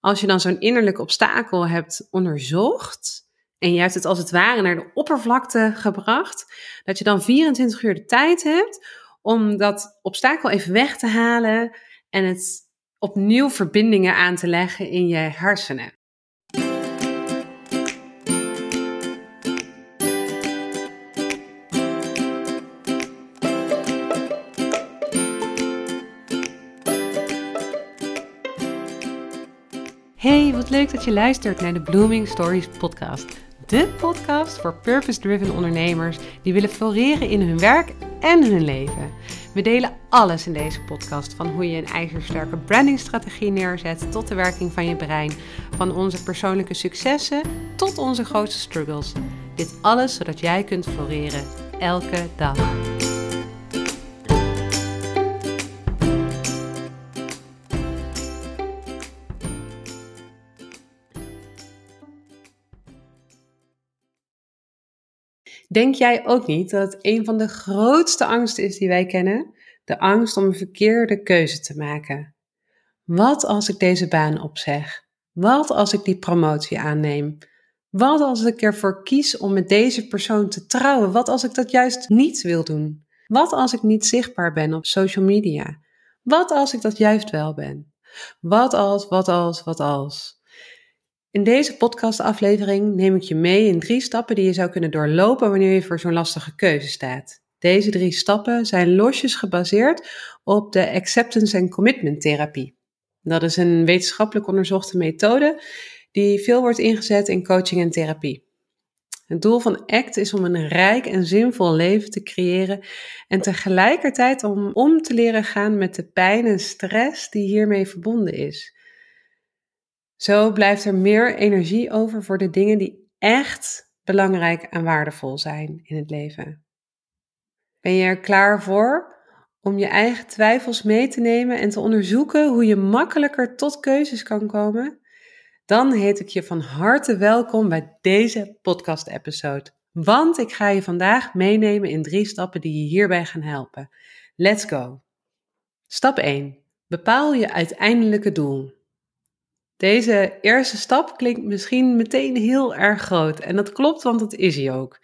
als je dan zo'n innerlijk obstakel hebt onderzocht en je hebt het als het ware naar de oppervlakte gebracht, dat je dan 24 uur de tijd hebt om dat obstakel even weg te halen en het opnieuw verbindingen aan te leggen in je hersenen. Wat leuk dat je luistert naar de Blooming Stories podcast. De podcast voor purpose-driven ondernemers die willen floreren in hun werk en hun leven. We delen alles in deze podcast, van hoe je een ijzersterke brandingstrategie neerzet tot de werking van je brein, van onze persoonlijke successen tot onze grootste struggles. Dit alles zodat jij kunt floreren elke dag. Denk jij ook niet dat het een van de grootste angsten is die wij kennen? De angst om een verkeerde keuze te maken. Wat als ik deze baan opzeg? Wat als ik die promotie aanneem? Wat als ik ervoor kies om met deze persoon te trouwen? Wat als ik dat juist niet wil doen? Wat als ik niet zichtbaar ben op social media? Wat als ik dat juist wel ben? Wat als, wat als, wat als? In deze podcastaflevering neem ik je mee in drie stappen die je zou kunnen doorlopen wanneer je voor zo'n lastige keuze staat. Deze drie stappen zijn losjes gebaseerd op de acceptance en commitment therapie. Dat is een wetenschappelijk onderzochte methode die veel wordt ingezet in coaching en therapie. Het doel van ACT is om een rijk en zinvol leven te creëren en tegelijkertijd om om te leren gaan met de pijn en stress die hiermee verbonden is. Zo blijft er meer energie over voor de dingen die echt belangrijk en waardevol zijn in het leven. Ben je er klaar voor om je eigen twijfels mee te nemen en te onderzoeken hoe je makkelijker tot keuzes kan komen? Dan heet ik je van harte welkom bij deze podcast-episode. Want ik ga je vandaag meenemen in drie stappen die je hierbij gaan helpen. Let's go! Stap 1. Bepaal je uiteindelijke doel. Deze eerste stap klinkt misschien meteen heel erg groot. En dat klopt, want dat is hij ook.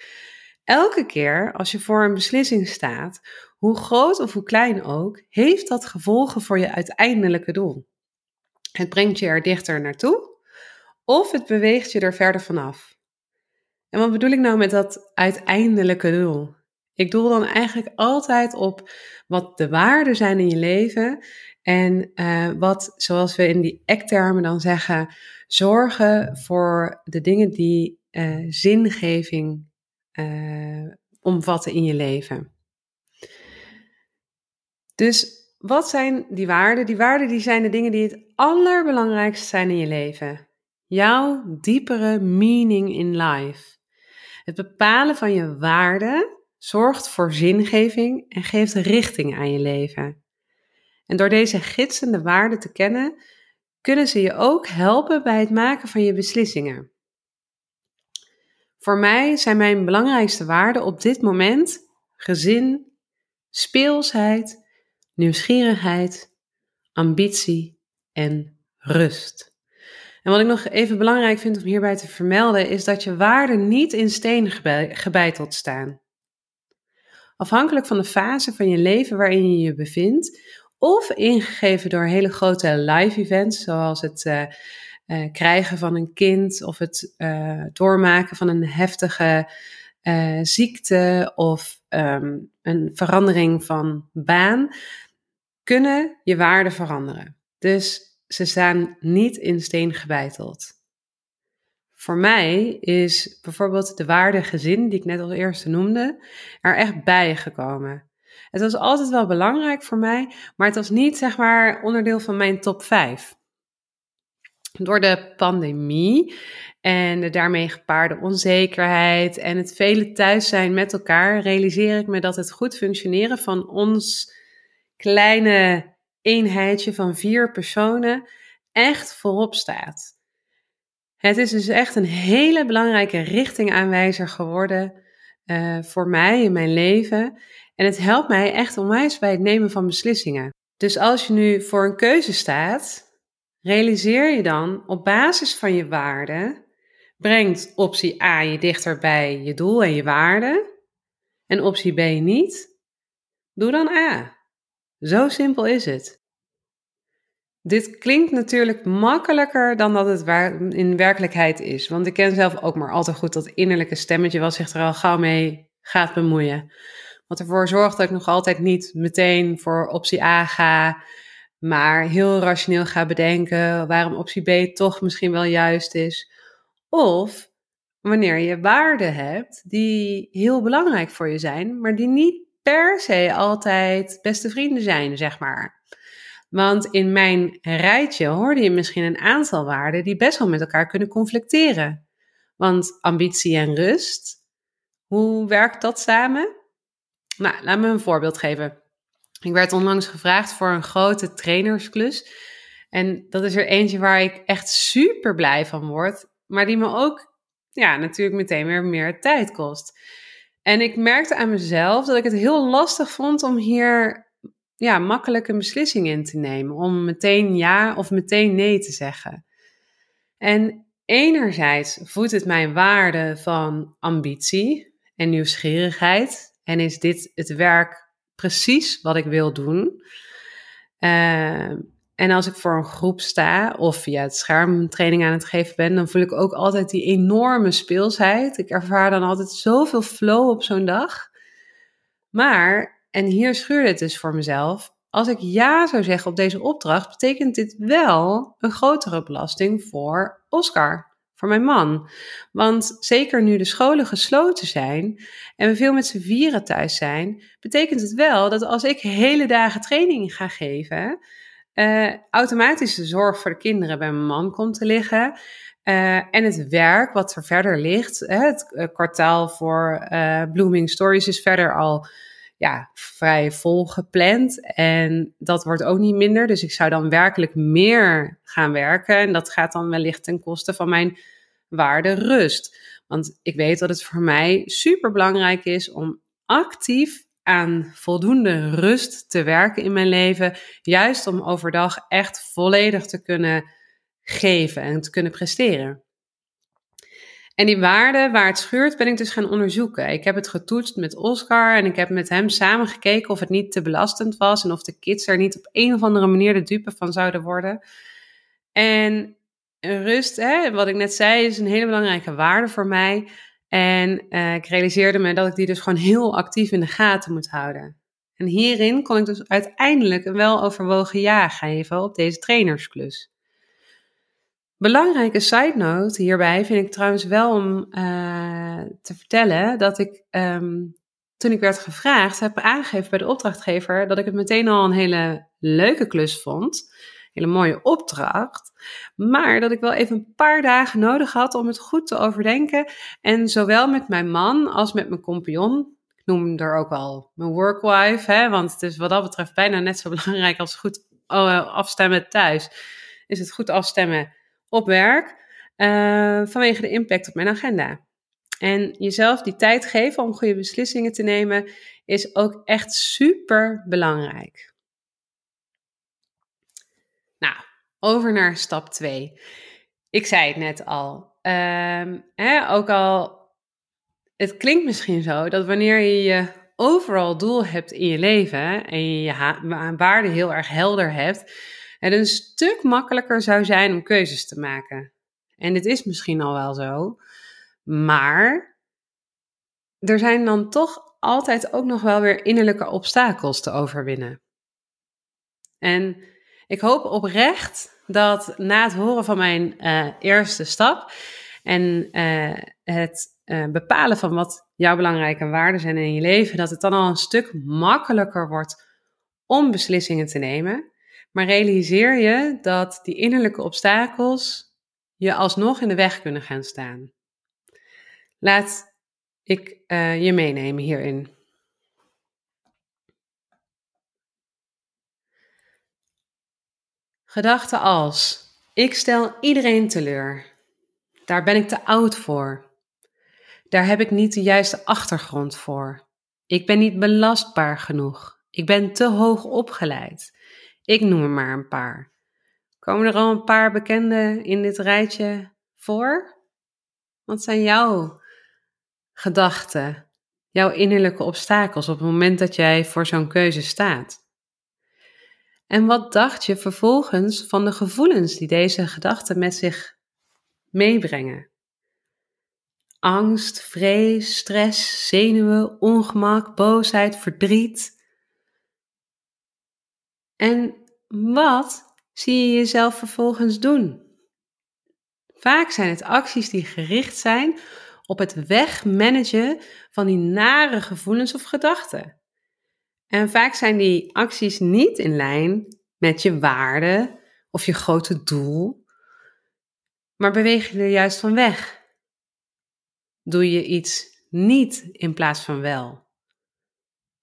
Elke keer als je voor een beslissing staat, hoe groot of hoe klein ook, heeft dat gevolgen voor je uiteindelijke doel. Het brengt je er dichter naartoe of het beweegt je er verder vanaf. En wat bedoel ik nou met dat uiteindelijke doel? Ik doel dan eigenlijk altijd op wat de waarden zijn in je leven en uh, wat, zoals we in die ecktermen dan zeggen, zorgen voor de dingen die uh, zingeving uh, omvatten in je leven. Dus wat zijn die waarden? Die waarden die zijn de dingen die het allerbelangrijkste zijn in je leven. Jouw diepere meaning in life. Het bepalen van je waarden zorgt voor zingeving en geeft richting aan je leven. En door deze gidsende waarden te kennen, kunnen ze je ook helpen bij het maken van je beslissingen. Voor mij zijn mijn belangrijkste waarden op dit moment gezin, speelsheid, nieuwsgierigheid, ambitie en rust. En wat ik nog even belangrijk vind om hierbij te vermelden, is dat je waarden niet in steen gebeiteld staan. Afhankelijk van de fase van je leven waarin je je bevindt, of ingegeven door hele grote live events, zoals het uh, uh, krijgen van een kind of het uh, doormaken van een heftige ziekte of um, een verandering van baan, kunnen je waarden veranderen. Dus ze staan niet in steen gebeiteld. Voor mij is bijvoorbeeld de waarde gezin, die ik net als eerste noemde, er echt bij gekomen. Het was altijd wel belangrijk voor mij, maar het was niet zeg maar onderdeel van mijn top 5. Door de pandemie en de daarmee gepaarde onzekerheid en het vele thuis zijn met elkaar, realiseer ik me dat het goed functioneren van ons kleine eenheidje van vier personen echt voorop staat. Het is dus echt een hele belangrijke richtingaanwijzer geworden uh, voor mij in mijn leven. En het helpt mij echt onwijs bij het nemen van beslissingen. Dus als je nu voor een keuze staat, realiseer je dan op basis van je waarden, brengt optie A je dichter bij je doel en je waarden en optie B niet? Doe dan A. Zo simpel is het. Dit klinkt natuurlijk makkelijker dan dat het in werkelijkheid is. Want ik ken zelf ook maar al te goed dat innerlijke stemmetje wat zich er al gauw mee gaat bemoeien. Wat ervoor zorgt dat ik nog altijd niet meteen voor optie A ga, maar heel rationeel ga bedenken waarom optie B toch misschien wel juist is. Of wanneer je waarden hebt die heel belangrijk voor je zijn, maar die niet per se altijd beste vrienden zijn, zeg maar. Want in mijn rijtje hoorde je misschien een aantal waarden die best wel met elkaar kunnen conflicteren. Want ambitie en rust, hoe werkt dat samen? Nou, laat me een voorbeeld geven. Ik werd onlangs gevraagd voor een grote trainersklus. En dat is er eentje waar ik echt super blij van word, maar die me ook ja, natuurlijk meteen weer meer tijd kost. En ik merkte aan mezelf dat ik het heel lastig vond om hier ja, makkelijk een beslissing in te nemen. Om meteen ja of meteen nee te zeggen. En enerzijds voedt het mijn waarde van ambitie en nieuwsgierigheid. En is dit het werk precies wat ik wil doen? Uh, en als ik voor een groep sta of via het scherm training aan het geven ben, dan voel ik ook altijd die enorme speelsheid. Ik ervaar dan altijd zoveel flow op zo'n dag. Maar, en hier schuurde het dus voor mezelf, als ik ja zou zeggen op deze opdracht, betekent dit wel een grotere belasting voor Oscar, voor mijn man. Want zeker nu de scholen gesloten zijn en we veel met z'n vieren thuis zijn, betekent het wel dat als ik hele dagen training ga geven, uh, automatisch de zorg voor de kinderen bij mijn man komt te liggen. Uh, en het werk wat er verder ligt, het uh, kwartaal voor Blooming Stories is verder al ja, vrij vol gepland. En dat wordt ook niet minder. Dus ik zou dan werkelijk meer gaan werken. En dat gaat dan wellicht ten koste van mijn waarde rust. Want ik weet dat het voor mij super belangrijk is om actief aan voldoende rust te werken in mijn leven. Juist om overdag echt volledig te kunnen geven en te kunnen presteren. En die waarde waar het scheurt, ben ik dus gaan onderzoeken. Ik heb het getoetst met Oscar en ik heb met hem samen gekeken of het niet te belastend was en of de kids er niet op een of andere manier de dupe van zouden worden. En rust, hè, wat ik net zei, is een hele belangrijke waarde voor mij. En uh, ik realiseerde me dat ik die dus gewoon heel actief in de gaten moet houden. En hierin kon ik dus uiteindelijk een weloverwogen ja geven op deze trainersklus. Belangrijke side note hierbij vind ik trouwens wel om uh, te vertellen dat ik um, toen ik werd gevraagd heb aangegeven bij de opdrachtgever dat ik het meteen al een hele leuke klus vond hele mooie opdracht. Maar dat ik wel even een paar dagen nodig had om het goed te overdenken. En zowel met mijn man als met mijn compagnon. Ik noem hem er ook wel mijn workwife. Hè, want het is wat dat betreft bijna net zo belangrijk als goed oh, afstemmen thuis. Is het goed afstemmen op werk. Uh, vanwege de impact op mijn agenda. En jezelf die tijd geven om goede beslissingen te nemen is ook echt super belangrijk. over naar stap 2. Ik zei het net al. Um, hè, ook al, het klinkt misschien zo dat wanneer je je overal doel hebt in je leven en je je waarde heel erg helder hebt, het een stuk makkelijker zou zijn om keuzes te maken. En dit is misschien al wel zo, maar er zijn dan toch altijd ook nog wel weer innerlijke obstakels te overwinnen. En ik hoop oprecht dat na het horen van mijn uh, eerste stap en uh, het uh, bepalen van wat jouw belangrijke waarden zijn in je leven, dat het dan al een stuk makkelijker wordt om beslissingen te nemen. Maar realiseer je dat die innerlijke obstakels je alsnog in de weg kunnen gaan staan. Laat ik je meenemen hierin. Gedachten als: ik stel iedereen teleur. Daar ben ik te oud voor. Daar heb ik niet de juiste achtergrond voor. Ik ben niet belastbaar genoeg. Ik ben te hoog opgeleid. Ik noem er maar een paar. Komen er al een paar bekende in dit rijtje voor? Wat zijn jouw gedachten, jouw innerlijke obstakels op het moment dat jij voor zo'n keuze staat? En wat dacht je vervolgens van de gevoelens die deze gedachten met zich meebrengen? Angst, vrees, stress, zenuwen, ongemak, boosheid, verdriet. En wat zie je jezelf vervolgens doen? Vaak zijn het acties die gericht zijn op het wegmanagen van die nare gevoelens of gedachten. En vaak zijn die acties niet in lijn met je waarde of je grote doel, maar beweeg je er juist van weg. Doe je iets niet in plaats van wel.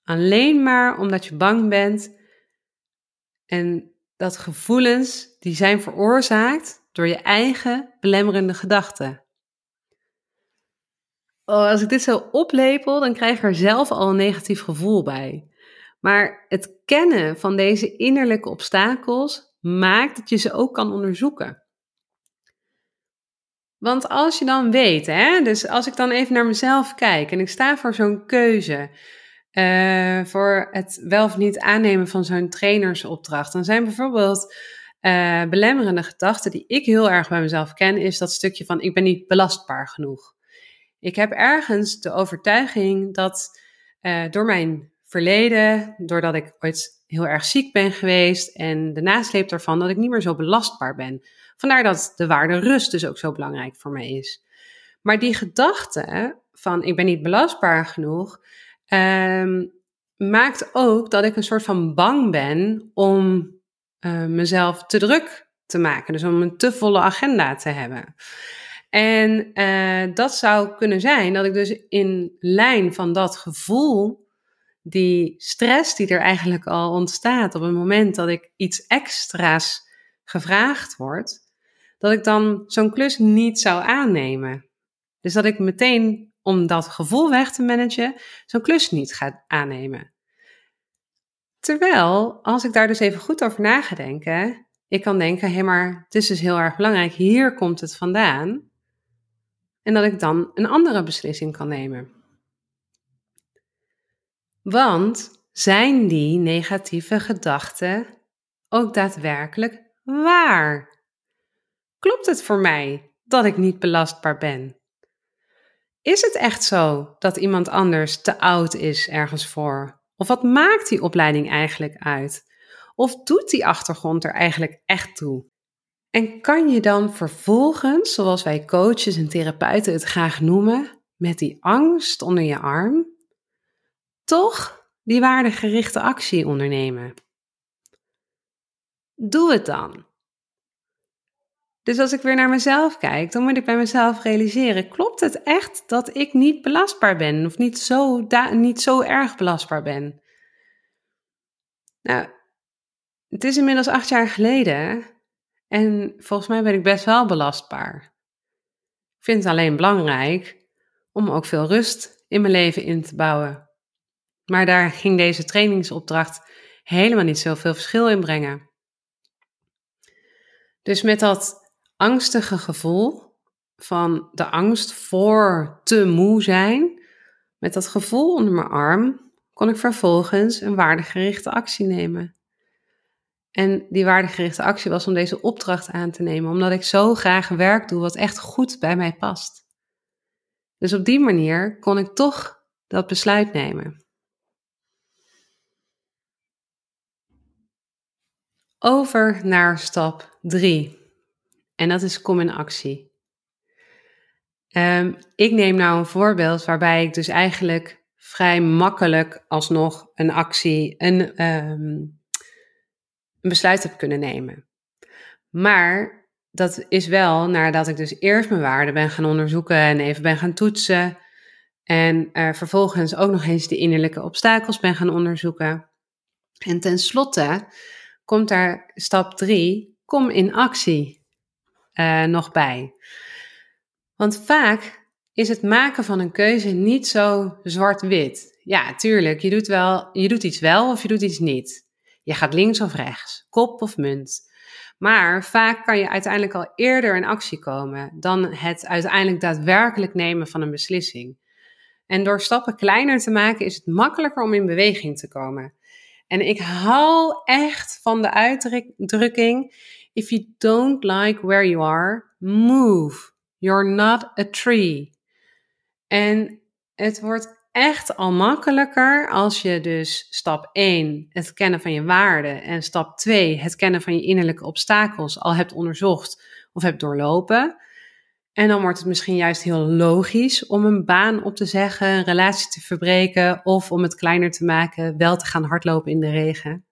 Alleen maar omdat je bang bent en dat gevoelens die zijn veroorzaakt door je eigen belemmerende gedachten. Oh, als ik dit zo oplepel, dan krijg ik er zelf al een negatief gevoel bij. Maar het kennen van deze innerlijke obstakels maakt dat je ze ook kan onderzoeken. Want als je dan weet, hè, dus als ik dan even naar mezelf kijk en ik sta voor zo'n keuze, uh, voor het wel of niet aannemen van zo'n trainersopdracht, dan zijn bijvoorbeeld uh, belemmerende gedachten die ik heel erg bij mezelf ken, is dat stukje van ik ben niet belastbaar genoeg. Ik heb ergens de overtuiging dat uh, door mijn verleden, doordat ik ooit heel erg ziek ben geweest en de nasleep daarvan, dat ik niet meer zo belastbaar ben. Vandaar dat de waarde rust dus ook zo belangrijk voor mij is. Maar die gedachte van ik ben niet belastbaar genoeg, um, maakt ook dat ik een soort van bang ben om uh, mezelf te druk te maken. Dus om een te volle agenda te hebben. En uh, dat zou kunnen zijn dat ik dus in lijn van dat gevoel die stress die er eigenlijk al ontstaat op het moment dat ik iets extra's gevraagd word, dat ik dan zo'n klus niet zou aannemen. Dus dat ik meteen, om dat gevoel weg te managen, zo'n klus niet ga aannemen. Terwijl, als ik daar dus even goed over na ga denken, ik kan denken, hé, hey, maar het is dus heel erg belangrijk, hier komt het vandaan. En dat ik dan een andere beslissing kan nemen. Want zijn die negatieve gedachten ook daadwerkelijk waar? Klopt het voor mij dat ik niet belastbaar ben? Is het echt zo dat iemand anders te oud is ergens voor? Of wat maakt die opleiding eigenlijk uit? Of doet die achtergrond er eigenlijk echt toe? En kan je dan vervolgens, zoals wij coaches en therapeuten het graag noemen, met die angst onder je arm, toch die waardegerichte actie ondernemen. Doe het dan. Dus als ik weer naar mezelf kijk, dan moet ik bij mezelf realiseren: klopt het echt dat ik niet belastbaar ben of niet zo, niet zo erg belastbaar ben? Nou, het is inmiddels acht jaar geleden en volgens mij ben ik best wel belastbaar. Ik vind het alleen belangrijk om ook veel rust in mijn leven in te bouwen. Maar daar ging deze trainingsopdracht helemaal niet zoveel verschil in brengen. Dus met dat angstige gevoel van de angst voor te moe zijn, met dat gevoel onder mijn arm, kon ik vervolgens een waardegerichte actie nemen. En die waardegerichte actie was om deze opdracht aan te nemen, omdat ik zo graag werk doe wat echt goed bij mij past. Dus op die manier kon ik toch dat besluit nemen. over naar stap 3. En dat is kom in actie. Um, ik neem nou een voorbeeld waarbij ik dus eigenlijk vrij makkelijk alsnog een actie, een, um, een besluit heb kunnen nemen. Maar dat is wel nadat ik dus eerst mijn waarden ben gaan onderzoeken en even ben gaan toetsen. En vervolgens ook nog eens de innerlijke obstakels ben gaan onderzoeken. En tenslotte komt daar stap 3, kom in actie, uh, nog bij. Want vaak is het maken van een keuze niet zo zwart-wit. Ja, tuurlijk, je doet, wel, je doet iets wel of je doet iets niet. Je gaat links of rechts, kop of munt. Maar vaak kan je uiteindelijk al eerder in actie komen dan het uiteindelijk daadwerkelijk nemen van een beslissing. En door stappen kleiner te maken is het makkelijker om in beweging te komen. En ik hou echt van de uitdrukking: If you don't like where you are, move. You're not a tree. En het wordt echt al makkelijker als je dus stap 1, het kennen van je waarden, en stap 2, het kennen van je innerlijke obstakels, al hebt onderzocht of hebt doorlopen. En dan wordt het misschien juist heel logisch om een baan op te zeggen, een relatie te verbreken of om het kleiner te maken, wel te gaan hardlopen in de regen.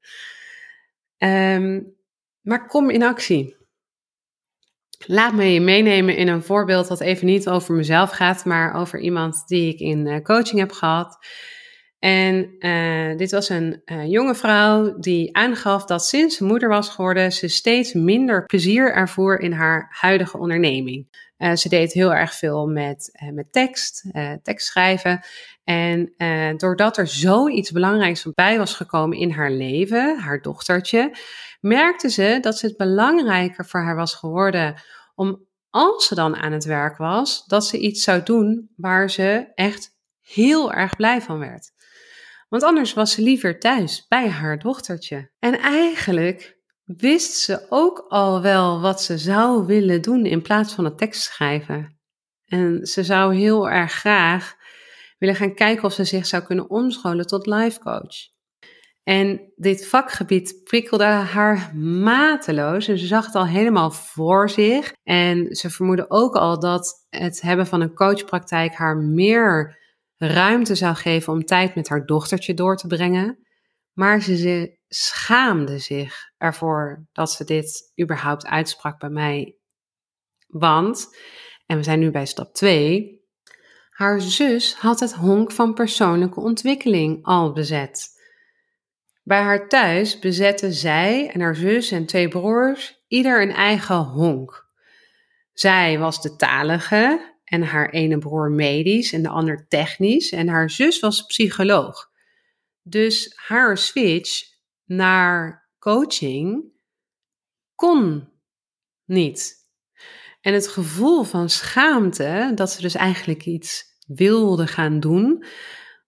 Um, maar kom in actie. Laat me je meenemen in een voorbeeld dat even niet over mezelf gaat, maar over iemand die ik in eh, coaching heb gehad. En uh, dit was een uh, jonge vrouw die aangaf dat sinds ze moeder was geworden, ze steeds minder plezier ervoer in haar huidige onderneming. Ze deed heel erg veel met, met tekst, tekst schrijven. En doordat er zoiets belangrijks bij was gekomen in haar leven, haar dochtertje, merkte ze dat het belangrijker voor haar was geworden om als ze dan aan het werk was, dat ze iets zou doen waar ze echt heel erg blij van werd. Want anders was ze liever thuis bij haar dochtertje. En eigenlijk wist ze ook al wel wat ze zou willen doen in plaats van het tekst schrijven. En ze zou heel erg graag willen gaan kijken of ze zich zou kunnen omscholen tot life coach. En dit vakgebied prikkelde haar mateloos. En ze zag het al helemaal voor zich. En ze vermoedde ook al dat het hebben van een coachpraktijk haar meer ruimte zou geven om tijd met haar dochtertje door te brengen. Maar ze, schaamde zich ervoor dat ze dit überhaupt uitsprak bij mij. Want, en we zijn nu bij stap 2, haar zus had het honk van persoonlijke ontwikkeling al bezet. Bij haar thuis bezetten zij en haar zus en twee broers ieder een eigen honk. Zij was de talige en haar ene broer medisch en de ander technisch en haar zus was psycholoog. Dus haar switch naar coaching kon niet. En het gevoel van schaamte dat ze dus eigenlijk iets wilde gaan doen,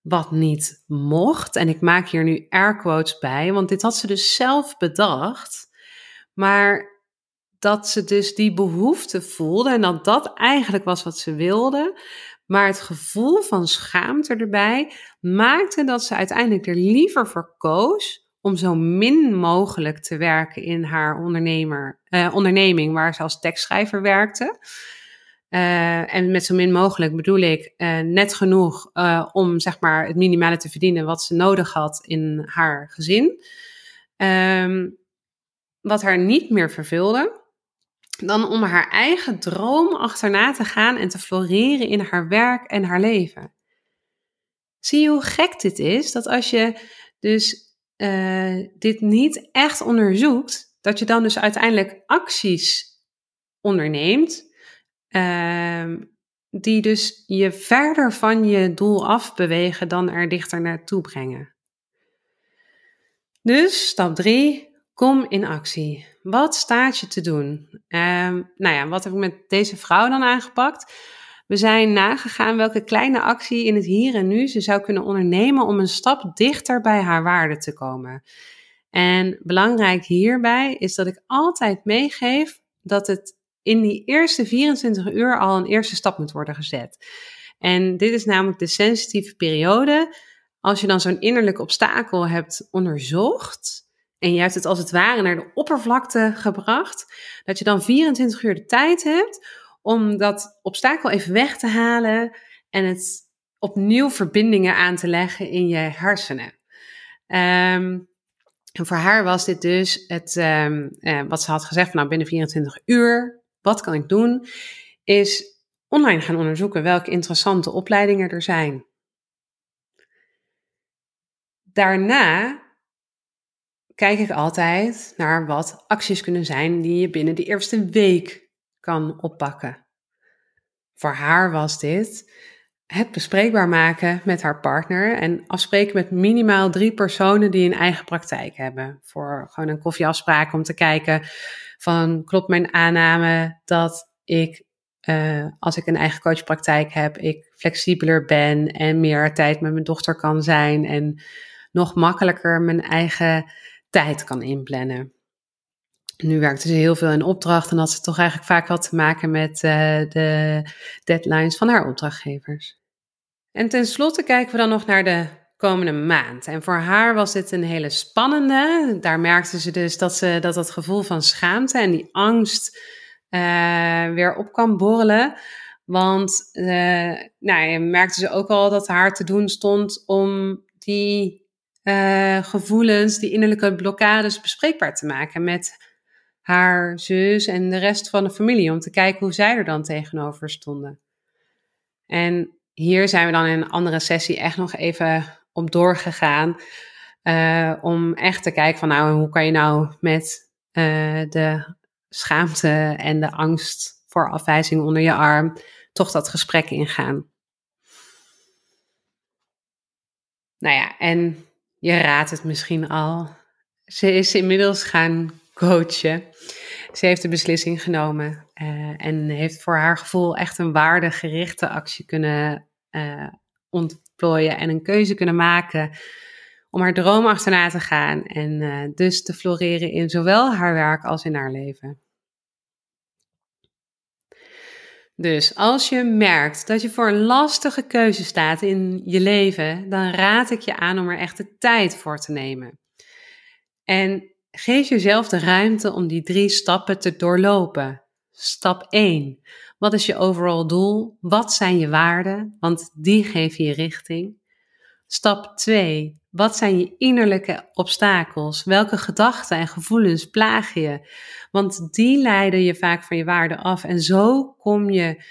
wat niet mocht. En ik maak hier nu air quotes bij, want dit had ze dus zelf bedacht. Maar dat ze dus die behoefte voelde en dat dat eigenlijk was wat ze wilde. Maar het gevoel van schaamte erbij maakte dat ze uiteindelijk er liever voor koos om zo min mogelijk te werken in haar ondernemer, eh, onderneming waar ze als tekstschrijver werkte. Uh, en met zo min mogelijk bedoel ik uh, net genoeg uh, om zeg maar het minimale te verdienen wat ze nodig had in haar gezin. Um, wat haar niet meer vervulde, dan om haar eigen droom achterna te gaan en te floreren in haar werk en haar leven. Zie je hoe gek dit is? Dat als je dus dit niet echt onderzoekt, dat je dan dus uiteindelijk acties onderneemt Ehm, die dus je verder van je doel af bewegen dan er dichter naartoe brengen. Dus stap 3, kom in actie. Wat staat je te doen? Um, nou ja, wat heb ik met deze vrouw dan aangepakt? We zijn nagegaan welke kleine actie in het hier en nu ze zou kunnen ondernemen om een stap dichter bij haar waarde te komen. En belangrijk hierbij is dat ik altijd meegeef dat het in die eerste 24 uur al een eerste stap moet worden gezet. En dit is namelijk de sensitieve periode. Als je dan zo'n innerlijk obstakel hebt onderzocht en je hebt het als het ware naar de oppervlakte gebracht, dat je dan 24 uur de tijd hebt om dat obstakel even weg te halen en het opnieuw verbindingen aan te leggen in je hersenen. Ehm, en voor haar was dit dus het, um, wat ze had gezegd, van, nou binnen 24 uur wat kan ik doen? Is online gaan onderzoeken welke interessante opleidingen er zijn. Daarna kijk ik altijd naar wat acties kunnen zijn die je binnen de eerste week kan oppakken. Voor haar was dit het bespreekbaar maken met haar partner en afspreken met minimaal drie personen die een eigen praktijk hebben. Voor gewoon een koffieafspraak om te kijken van klopt mijn aanname dat ik uh, als ik een eigen coachpraktijk heb, ik flexibeler ben en meer tijd met mijn dochter kan zijn en nog makkelijker mijn eigen tijd kan inplannen. Nu werkte ze heel veel in opdracht en had ze toch eigenlijk vaak wat te maken met uh, de deadlines van haar opdrachtgevers. En tenslotte kijken we dan nog naar de komende maand. En voor haar was dit een hele spannende. Daar merkte ze dus dat ze dat, dat gevoel van schaamte en die angst uh, weer op kan borrelen. Want uh, nou, merkte ze ook al dat haar te doen stond om die uh, gevoelens, die innerlijke blokkades bespreekbaar te maken met haar zus en de rest van de familie. Om te kijken hoe zij er dan tegenover stonden. En hier zijn we dan in een andere sessie echt nog even op doorgegaan. Uh, om echt te kijken van nou, hoe kan je nou met uh, de schaamte en de angst voor afwijzing onder je arm toch dat gesprek ingaan. Nou ja, en je raadt het misschien al. Ze is inmiddels gaan coachen. Ze heeft de beslissing genomen uh, en heeft voor haar gevoel echt een waardegerichte actie kunnen uh, ontplooien en een keuze kunnen maken om haar droom achterna te gaan en uh, dus te floreren in zowel haar werk als in haar leven. Dus als je merkt dat je voor een lastige keuze staat in je leven, dan raad ik je aan om er echt de tijd voor te nemen. En geef jezelf de ruimte om die drie stappen te doorlopen. Stap 1. Wat is je overal doel? Wat zijn je waarden? Want die geven je richting. Stap 2. Wat zijn je innerlijke obstakels? Welke gedachten en gevoelens plagen je? Want die leiden je vaak van je waarden af. En zo kom je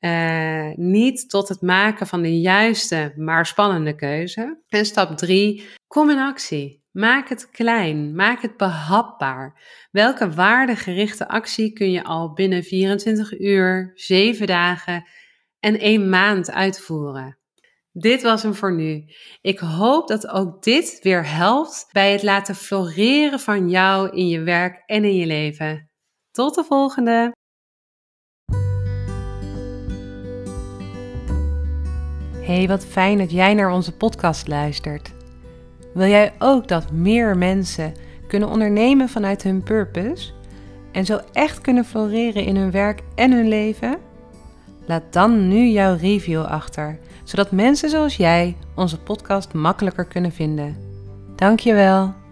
uh, niet tot het maken van de juiste, maar spannende keuze. En stap 3. Kom in actie. Maak het klein, maak het behapbaar. Welke waardegerichte actie kun je al binnen 24 uur, 7 dagen en 1 maand uitvoeren? Dit was hem voor nu. Ik hoop dat ook dit weer helpt bij het laten floreren van jou in je werk en in je leven. Tot de volgende! Hey, wat fijn dat jij naar onze podcast luistert. Wil jij ook dat meer mensen kunnen ondernemen vanuit hun purpose en zo echt kunnen floreren in hun werk en hun leven? Laat dan nu jouw review achter, zodat mensen zoals jij onze podcast makkelijker kunnen vinden. Dankjewel.